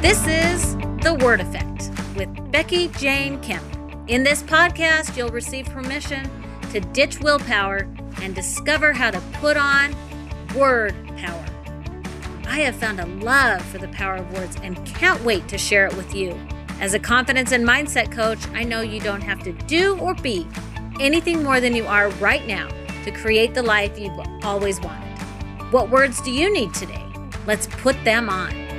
This is The Word Effect with Becky Jane Kemp. In this podcast, you'll receive permission to ditch willpower and discover how to put on word power. I have found a love for the power of words and can't wait to share it with you. As a confidence and mindset coach, I know you don't have to do or be anything more than you are right now to create the life you've always wanted. What words do you need today? Let's put them on.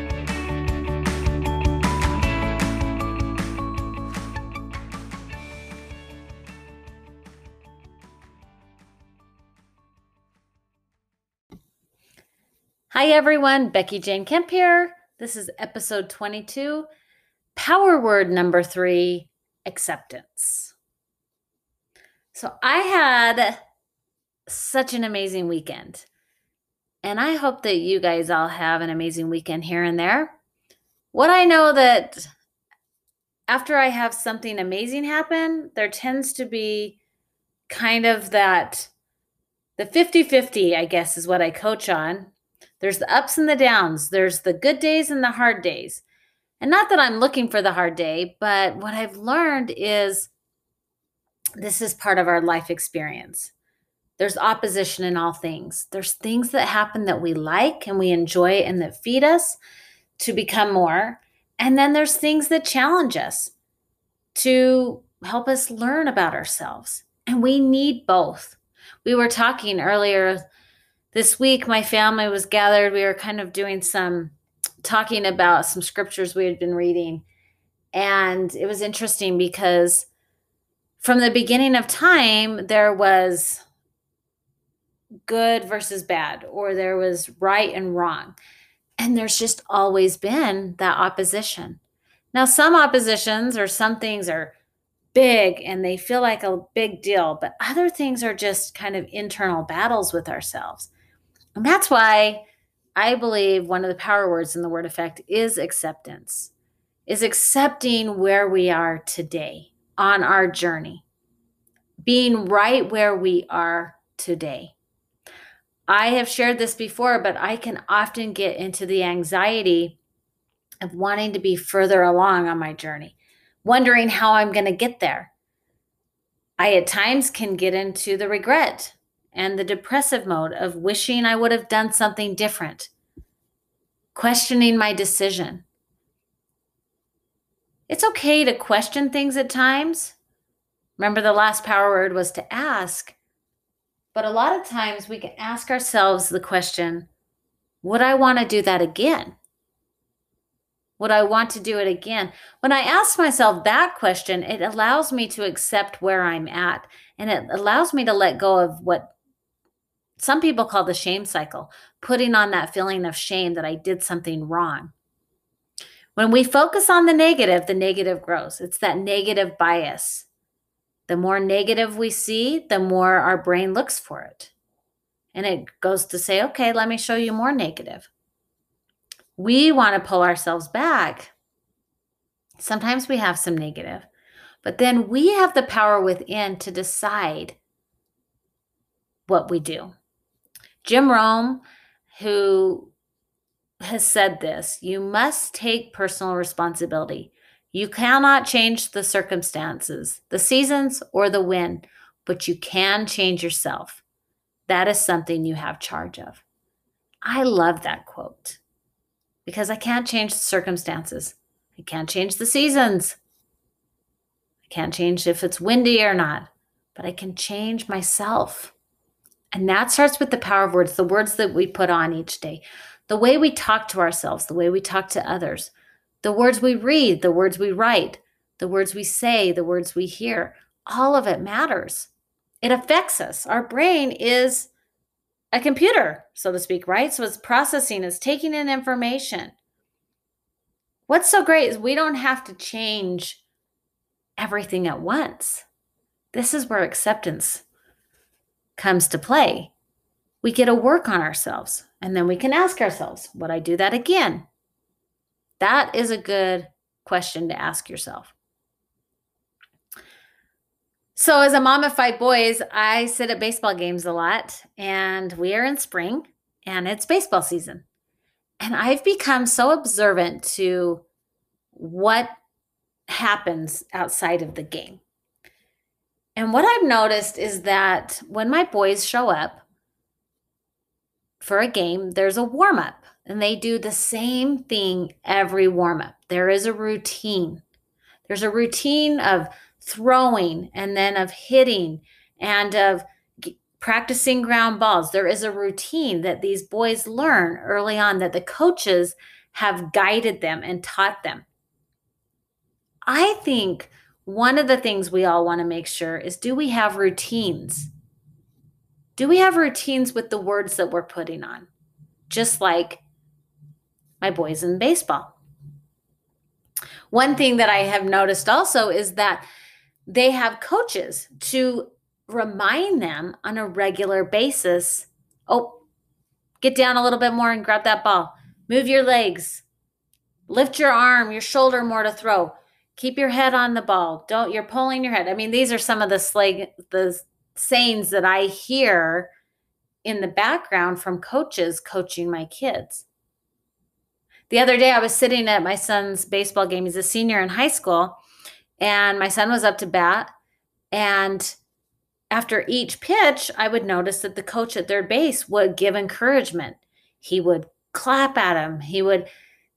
Hi, everyone. Becky Jane Kemp here. This is episode 22, power word number three acceptance. So, I had such an amazing weekend. And I hope that you guys all have an amazing weekend here and there. What I know that after I have something amazing happen, there tends to be kind of that the 50 50, I guess, is what I coach on. There's the ups and the downs, there's the good days and the hard days. And not that I'm looking for the hard day, but what I've learned is this is part of our life experience. There's opposition in all things. There's things that happen that we like and we enjoy and that feed us to become more. And then there's things that challenge us to help us learn about ourselves. And we need both. We were talking earlier this week, my family was gathered. We were kind of doing some talking about some scriptures we had been reading. And it was interesting because from the beginning of time, there was good versus bad, or there was right and wrong. And there's just always been that opposition. Now, some oppositions or some things are big and they feel like a big deal, but other things are just kind of internal battles with ourselves. And that's why I believe one of the power words in the word effect is acceptance, is accepting where we are today on our journey, being right where we are today. I have shared this before, but I can often get into the anxiety of wanting to be further along on my journey, wondering how I'm going to get there. I at times can get into the regret and the depressive mode of wishing I would have done something different, questioning my decision. It's okay to question things at times. Remember, the last power word was to ask. But a lot of times we can ask ourselves the question Would I want to do that again? Would I want to do it again? When I ask myself that question, it allows me to accept where I'm at and it allows me to let go of what some people call the shame cycle, putting on that feeling of shame that I did something wrong. When we focus on the negative, the negative grows. It's that negative bias. The more negative we see, the more our brain looks for it. And it goes to say, okay, let me show you more negative. We want to pull ourselves back. Sometimes we have some negative, but then we have the power within to decide what we do. Jim Rohn, who has said this, you must take personal responsibility. You cannot change the circumstances, the seasons, or the wind, but you can change yourself. That is something you have charge of. I love that quote because I can't change the circumstances. I can't change the seasons. I can't change if it's windy or not, but I can change myself. And that starts with the power of words, the words that we put on each day, the way we talk to ourselves, the way we talk to others, the words we read, the words we write, the words we say, the words we hear, all of it matters. It affects us. Our brain is a computer, so to speak, right? So it's processing, it's taking in information. What's so great is we don't have to change everything at once. This is where acceptance comes to play. We get to work on ourselves and then we can ask ourselves, would I do that again? That is a good question to ask yourself. So, as a mom of five boys, I sit at baseball games a lot, and we are in spring and it's baseball season. And I've become so observant to what happens outside of the game. And what I've noticed is that when my boys show up for a game, there's a warm up and they do the same thing every warm up. There is a routine. There's a routine of throwing and then of hitting and of practicing ground balls. There is a routine that these boys learn early on that the coaches have guided them and taught them. I think one of the things we all want to make sure is do we have routines? Do we have routines with the words that we're putting on? Just like my boys in baseball. One thing that I have noticed also is that they have coaches to remind them on a regular basis oh, get down a little bit more and grab that ball, move your legs, lift your arm, your shoulder more to throw. Keep your head on the ball. Don't you're pulling your head. I mean, these are some of the slag the sayings that I hear in the background from coaches coaching my kids. The other day I was sitting at my son's baseball game. He's a senior in high school, and my son was up to bat and after each pitch, I would notice that the coach at third base would give encouragement. He would clap at him. He would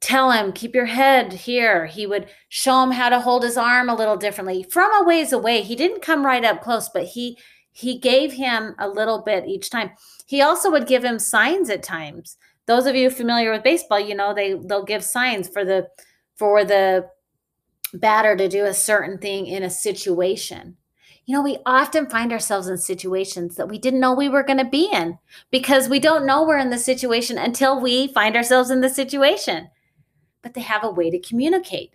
tell him, keep your head here. He would show him how to hold his arm a little differently from a ways away. He didn't come right up close, but he he gave him a little bit each time. He also would give him signs at times. Those of you familiar with baseball, you know they they'll give signs for the for the batter to do a certain thing in a situation you know, we often find ourselves in situations that we didn't know we were going to be in because we don't know we're in the situation until we find ourselves in the situation. But they have a way to communicate.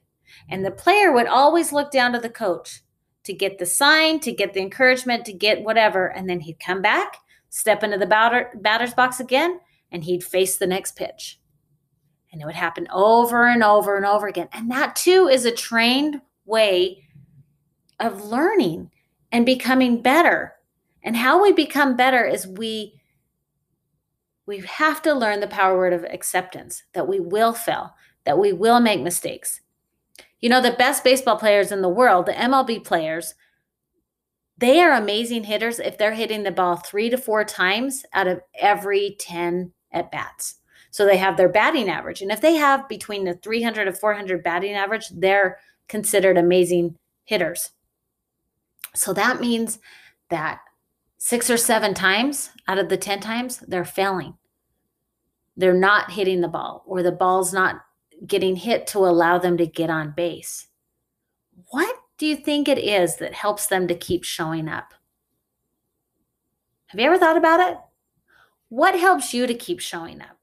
And the player would always look down to the coach to get the sign, to get the encouragement, to get whatever. And then he'd come back, step into the batter, batter's box again, and he'd face the next pitch. And it would happen over and over and over again. And that too is a trained way of learning and becoming better. And how we become better is we we have to learn the power word of acceptance that we will fail, that we will make mistakes. You know, the best baseball players in the world, the MLB players, they are amazing hitters if they're hitting the ball three to four times out of every 10 at bats. So they have their batting average. And if they have between the 300 to 400 batting average, they're considered amazing hitters. So that means that six or seven times out of the 10 times, they're failing. They're not hitting the ball, or the ball's not getting hit to allow them to get on base. What do you think it is that helps them to keep showing up? Have you ever thought about it? What helps you to keep showing up?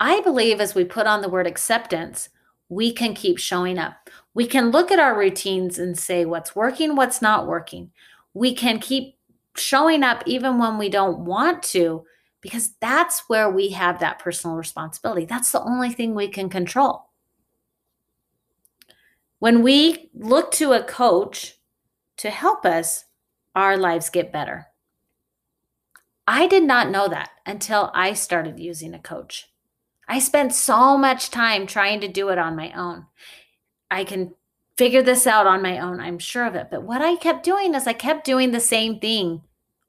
I believe as we put on the word acceptance, we can keep showing up. We can look at our routines and say what's working, what's not working. We can keep showing up even when we don't want to, because that's where we have that personal responsibility. That's the only thing we can control. When we look to a coach to help us, our lives get better. I did not know that until I started using a coach. I spent so much time trying to do it on my own. I can figure this out on my own, I'm sure of it. But what I kept doing is I kept doing the same thing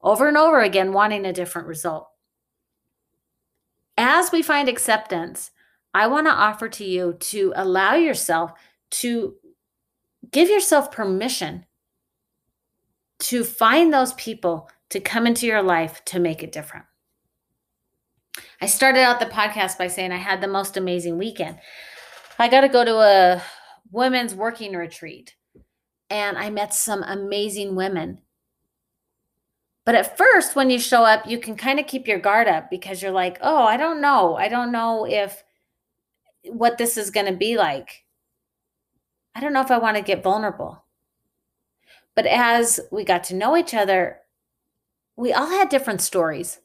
over and over again, wanting a different result. As we find acceptance, I want to offer to you to allow yourself to give yourself permission to find those people to come into your life to make it different. I started out the podcast by saying I had the most amazing weekend. I got to go to a women's working retreat and I met some amazing women. But at first, when you show up, you can kind of keep your guard up because you're like, oh, I don't know. I don't know if what this is going to be like. I don't know if I want to get vulnerable. But as we got to know each other, we all had different stories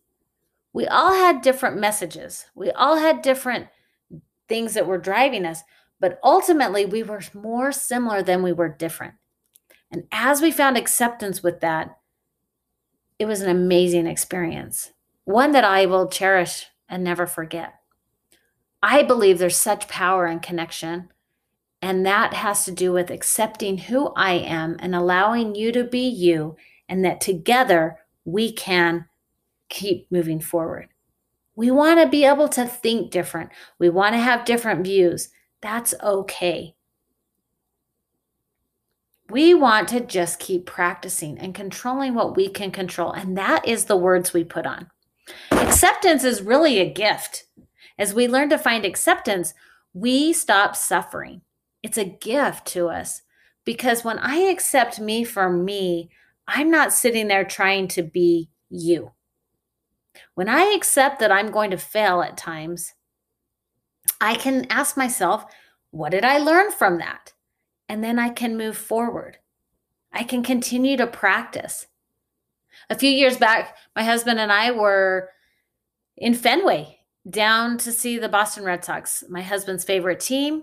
we all had different messages. We all had different things that were driving us, but ultimately we were more similar than we were different. And as we found acceptance with that, it was an amazing experience, one that I will cherish and never forget. I believe there's such power and connection And that has to do with accepting who I am and allowing you to be you, and that together we can keep moving forward. We want to be able to think different. We want to have different views. That's okay. We want to just keep practicing and controlling what we can control. And that is the words we put on. Acceptance is really a gift. As we learn to find acceptance, we stop suffering. It's a gift to us because when I accept me for me, I'm not sitting there trying to be you. When I accept that I'm going to fail at times, I can ask myself, what did I learn from that? And then I can move forward. I can continue to practice. A few years back, my husband and I were in Fenway down to see the Boston Red Sox, my husband's favorite team.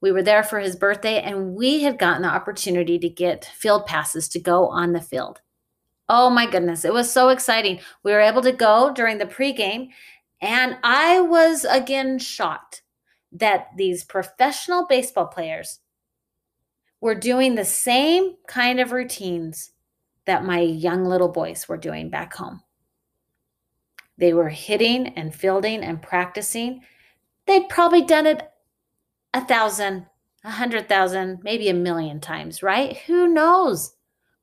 We were there for his birthday, and we had gotten the opportunity to get field passes to go on the field. Oh my goodness, it was so exciting. We were able to go during the pregame, and I was again shocked that these professional baseball players were doing the same kind of routines that my young little boys were doing back home. They were hitting and fielding and practicing. They'd probably done it a thousand, a hundred thousand, maybe a million times, right? Who knows?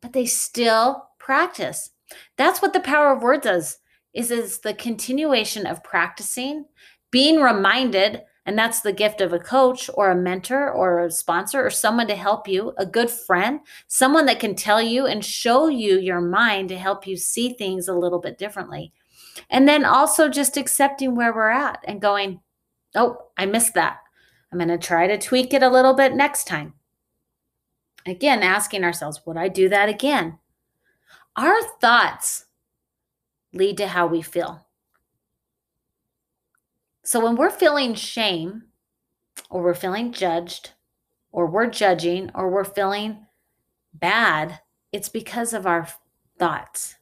But they still practice. That's what the power of words does is is the continuation of practicing, being reminded, and that's the gift of a coach or a mentor or a sponsor or someone to help you, a good friend, someone that can tell you and show you your mind to help you see things a little bit differently. And then also just accepting where we're at and going, "Oh, I missed that. I'm going to try to tweak it a little bit next time." Again, asking ourselves, would I do that again? Our thoughts lead to how we feel. So when we're feeling shame, or we're feeling judged, or we're judging, or we're feeling bad, it's because of our thoughts.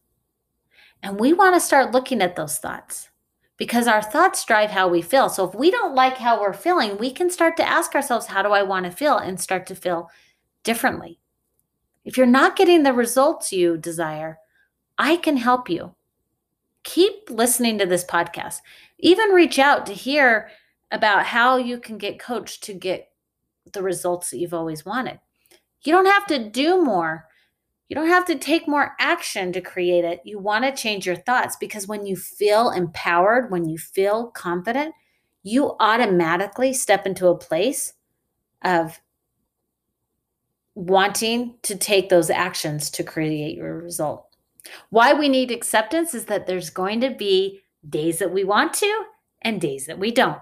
And we want to start looking at those thoughts because our thoughts drive how we feel. So if we don't like how we're feeling, we can start to ask ourselves, how do I want to feel? And start to feel differently. If you're not getting the results you desire, I can help you. Keep listening to this podcast. Even reach out to hear about how you can get coached to get the results that you've always wanted. You don't have to do more. You don't have to take more action to create it. You want to change your thoughts because when you feel empowered, when you feel confident, you automatically step into a place of wanting to take those actions to create your result. Why we need acceptance is that there's going to be days that we want to and days that we don't.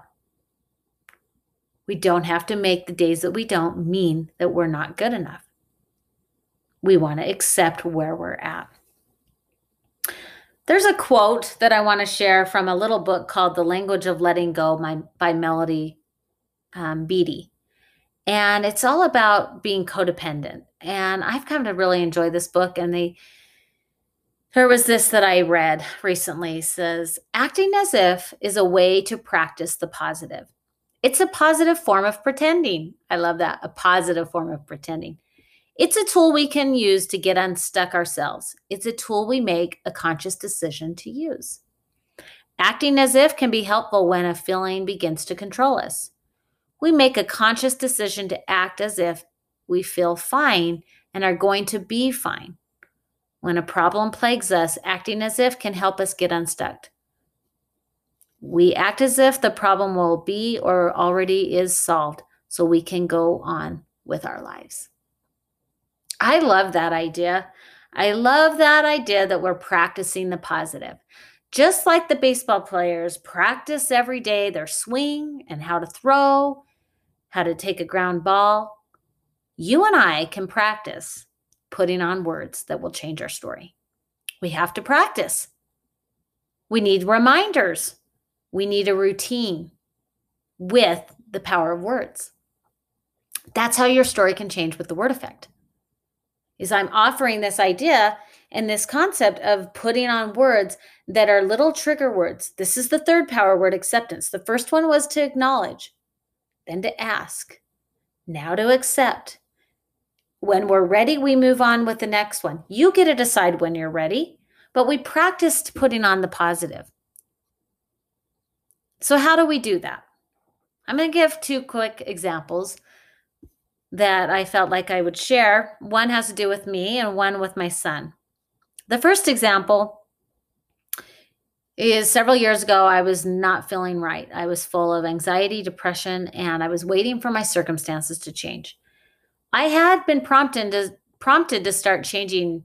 We don't have to make the days that we don't mean that we're not good enough. We want to accept where we're at. There's a quote that I want to share from a little book called The Language of Letting Go by, Melody um, Beattie. And it's all about being codependent. And I've come to really enjoy this book. And they, there was this that I read recently says, acting as if is a way to practice the positive. It's a positive form of pretending. I love that. A positive form of pretending. It's a tool we can use to get unstuck ourselves. It's a tool we make a conscious decision to use. Acting as if can be helpful when a feeling begins to control us we make a conscious decision to act as if we feel fine and are going to be fine. When a problem plagues us, acting as if can help us get unstuck. We act as if the problem will be or already is solved so we can go on with our lives. I love that idea. I love that idea that we're practicing the positive. Just like the baseball players practice every day their swing and how to throw how to take a ground ball, you and I can practice putting on words that will change our story. We have to practice. We need reminders. We need a routine with the power of words. That's how your story can change with the word effect. Is I'm offering this idea and this concept of putting on words that are little trigger words. This is the third power word acceptance. The first one was to acknowledge then to ask, Now to accept. When we're ready, we move on with the next one. You get to decide when you're ready, but we practiced putting on the positive. So, how do we do that? I'm going to give two quick examples that I felt like I would share. One has to do with me and one with my son. The first example is several years ago, I was not feeling right. I was full of anxiety, depression, and I was waiting for my circumstances to change. I had been prompted to, prompted to start changing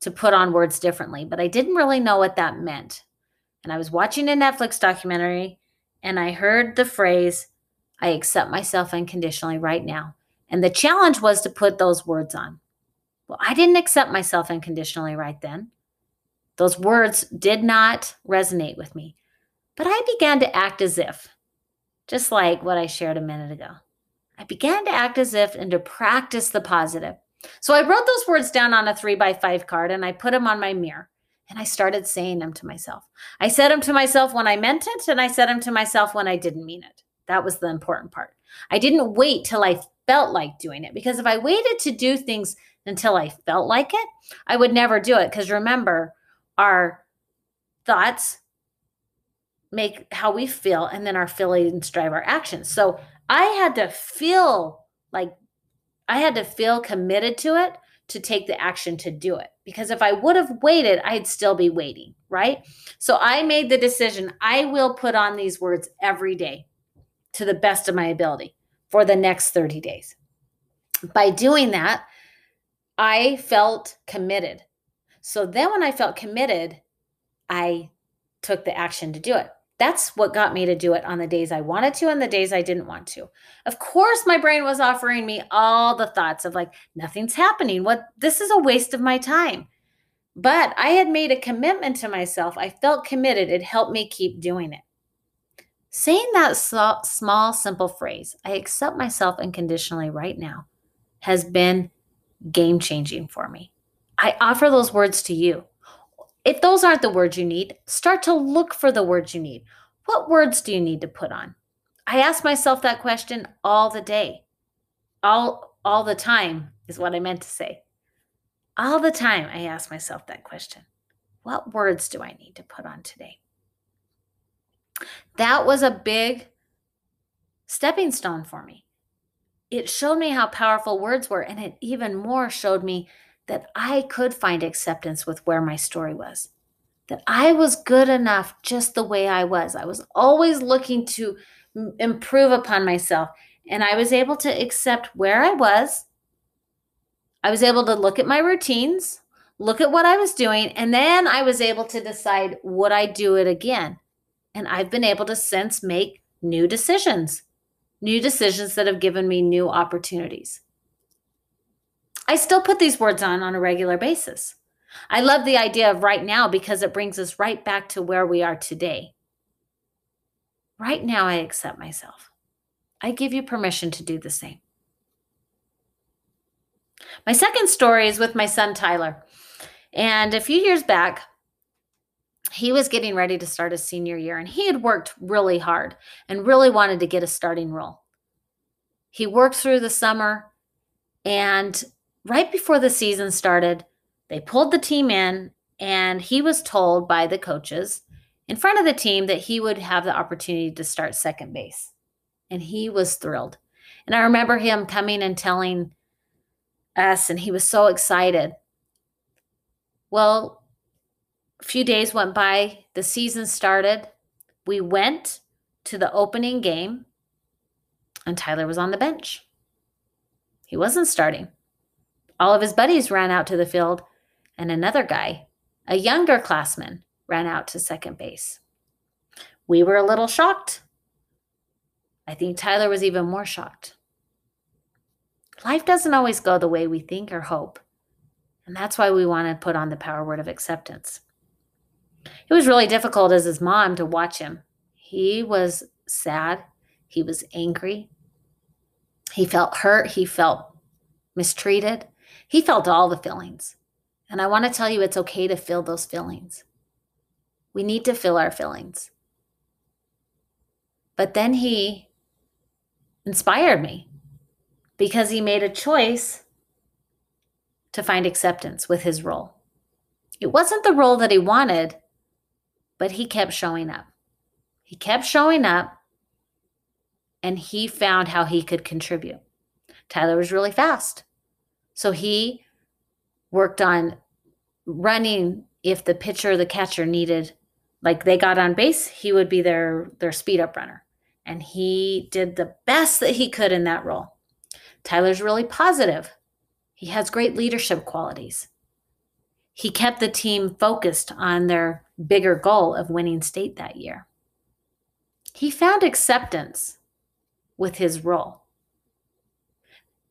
to put on words differently, but I didn't really know what that meant. And I was watching a Netflix documentary and I heard the phrase, I accept myself unconditionally right now. And the challenge was to put those words on. Well, I didn't accept myself unconditionally right then. Those words did not resonate with me. But I began to act as if, just like what I shared a minute ago. I began to act as if and to practice the positive. So I wrote those words down on a three by five card and I put them on my mirror and I started saying them to myself. I said them to myself when I meant it and I said them to myself when I didn't mean it. That was the important part. I didn't wait till I felt like doing it because if I waited to do things until I felt like it, I would never do it. Because remember, our thoughts make how we feel, and then our feelings drive our actions. So I had to feel like I had to feel committed to it to take the action to do it. Because if I would have waited, I'd still be waiting, right? So I made the decision I will put on these words every day to the best of my ability for the next 30 days. By doing that, I felt committed. So then when I felt committed, I took the action to do it. That's what got me to do it on the days I wanted to and the days I didn't want to. Of course, my brain was offering me all the thoughts of like, nothing's happening. What this is a waste of my time. But I had made a commitment to myself. I felt committed. It helped me keep doing it. Saying that small, simple phrase, I accept myself unconditionally right now, has been game changing for me. I offer those words to you. If those aren't the words you need, start to look for the words you need. What words do you need to put on? I ask myself that question all the day. All all the time is what I meant to say. All the time I ask myself that question. What words do I need to put on today? That was a big stepping stone for me. It showed me how powerful words were, and it even more showed me that I could find acceptance with where my story was. That I was good enough just the way I was. I was always looking to improve upon myself, and I was able to accept where I was. I was able to look at my routines, look at what I was doing, and then I was able to decide would I do it again? And I've been able to since make new decisions, new decisions that have given me new opportunities. I still put these words on on a regular basis. I love the idea of right now because it brings us right back to where we are today. Right now, I accept myself. I give you permission to do the same. My second story is with my son, Tyler. And a few years back, he was getting ready to start his senior year and he had worked really hard and really wanted to get a starting role. He worked through the summer and right before the season started, they pulled the team in and he was told by the coaches in front of the team that he would have the opportunity to start second base. And he was thrilled. And I remember him coming and telling us, and he was so excited. Well, a few days went by, the season started. We went to the opening game, and Tyler was on the bench. He wasn't starting. All of his buddies ran out to the field, and another guy, a younger classman, ran out to second base. We were a little shocked. I think Tyler was even more shocked. Life doesn't always go the way we think or hope, and that's why we want to put on the power word of acceptance. It was really difficult as his mom to watch him. He was sad. He was angry. He felt hurt. He felt mistreated. He felt all the feelings. And I want to tell you it's okay to feel those feelings. We need to feel our feelings. But then he inspired me. because he made a choice to find acceptance with his role. It wasn't the role that he wanted, but he kept showing up. He kept showing up and he found how he could contribute. Tyler was really fast. So he worked on running if the pitcher the catcher needed like they got on base, he would be their their speed up runner. And he did the best that he could in that role. Tyler's really positive. He has great leadership qualities. He kept the team focused on their bigger goal of winning state that year. He found acceptance with his role.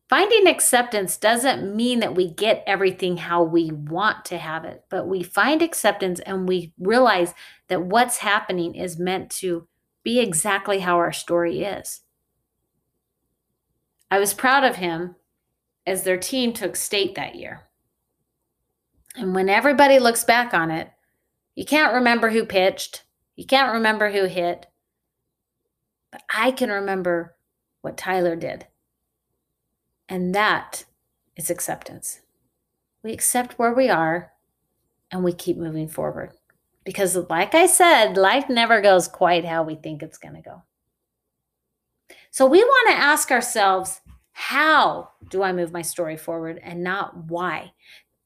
Finding acceptance doesn't mean that we get everything how we want to have it, but we find acceptance and we realize that what's happening is meant to be exactly how our story is. I was proud of him as their team took state that year. And when everybody looks back on it, you can't remember who pitched, you can't remember who hit, but I can remember what Tyler did. And that is acceptance. We accept where we are and we keep moving forward. Because, like I said, life never goes quite how we think it's going to go. So, we want to ask ourselves, how do I move my story forward and not why?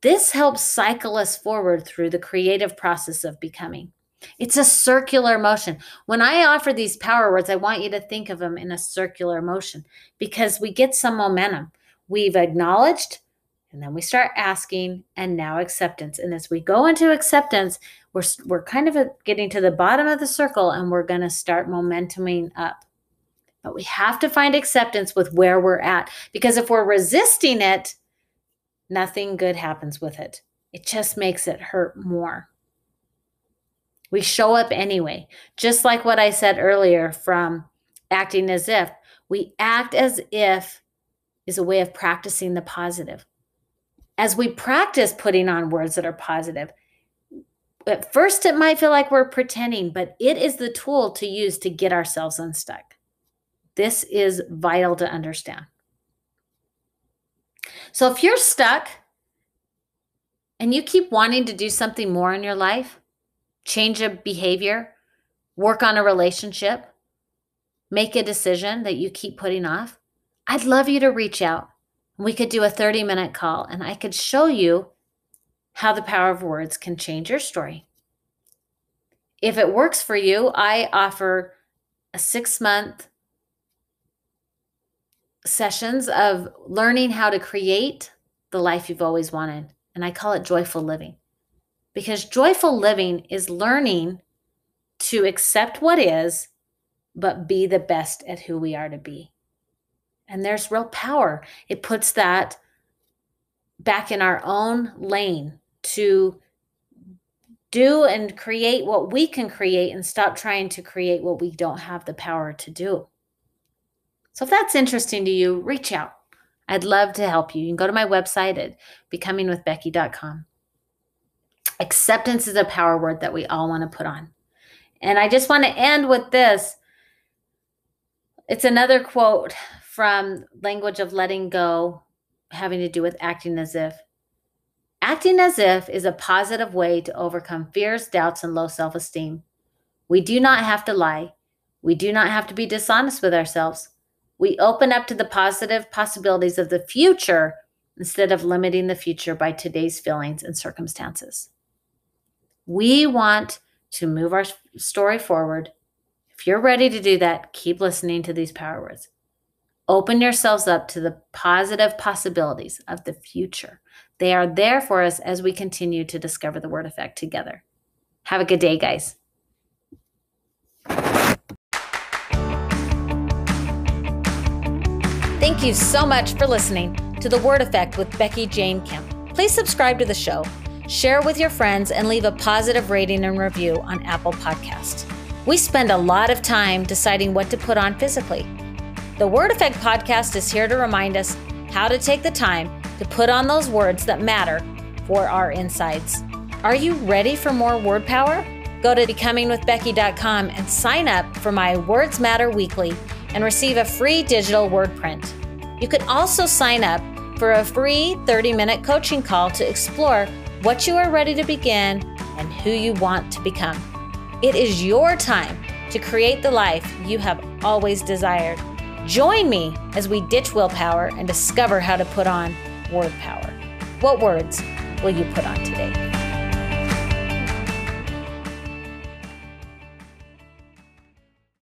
This helps cycle us forward through the creative process of becoming. It's a circular motion. When I offer these power words, I want you to think of them in a circular motion because we get some momentum. We've acknowledged, and then we start asking, and now acceptance. And as we go into acceptance, we're, we're kind of getting to the bottom of the circle and we're going to start momentuming up. But we have to find acceptance with where we're at because if we're resisting it, nothing good happens with it. It just makes it hurt more. We show up anyway. Just like what I said earlier from acting as if, we act as if is a way of practicing the positive. As we practice putting on words that are positive, at first it might feel like we're pretending, but it is the tool to use to get ourselves unstuck. This is vital to understand. So if you're stuck and you keep wanting to do something more in your life, change a behavior, work on a relationship, make a decision that you keep putting off, I'd love you to reach out. We could do a 30 minute call and I could show you how the power of words can change your story. If it works for you, I offer a six month sessions of learning how to create the life you've always wanted. And I call it joyful living because joyful living is learning to accept what is, but be the best at who we are to be. And there's real power. It puts that back in our own lane to do and create what we can create and stop trying to create what we don't have the power to do. So if that's interesting to you, reach out. I'd love to help you. You can go to my website at becomingwithbecky.com. Acceptance is a power word that we all want to put on. And I just want to end with this. It's another quote from Language of Letting Go, having to do with acting as if. Acting as if is a positive way to overcome fears, doubts, and low self esteem. We do not have to lie. We do not have to be dishonest with ourselves. We open up to the positive possibilities of the future instead of limiting the future by today's feelings and circumstances. We want to move our story forward. If you're ready to do that, keep listening to these power words. Open yourselves up to the positive possibilities of the future. They are there for us as we continue to discover the word effect together. Have a good day, guys. Thank you so much for listening to The Word Effect with Becky Jane Kemp. Please subscribe to the show share with your friends, and leave a positive rating and review on Apple Podcasts. We spend a lot of time deciding what to put on physically. The Word Effect podcast is here to remind us how to take the time to put on those words that matter for our insides. Are you ready for more word power? Go to becomingwithbecky.com and sign up for my Words Matter Weekly and receive a free digital word print. You can also sign up for a free 30 minute coaching call to explore what you are ready to begin and who you want to become. It is your time to create the life you have always desired. Join me as we ditch willpower and discover how to put on word power. What words will you put on today?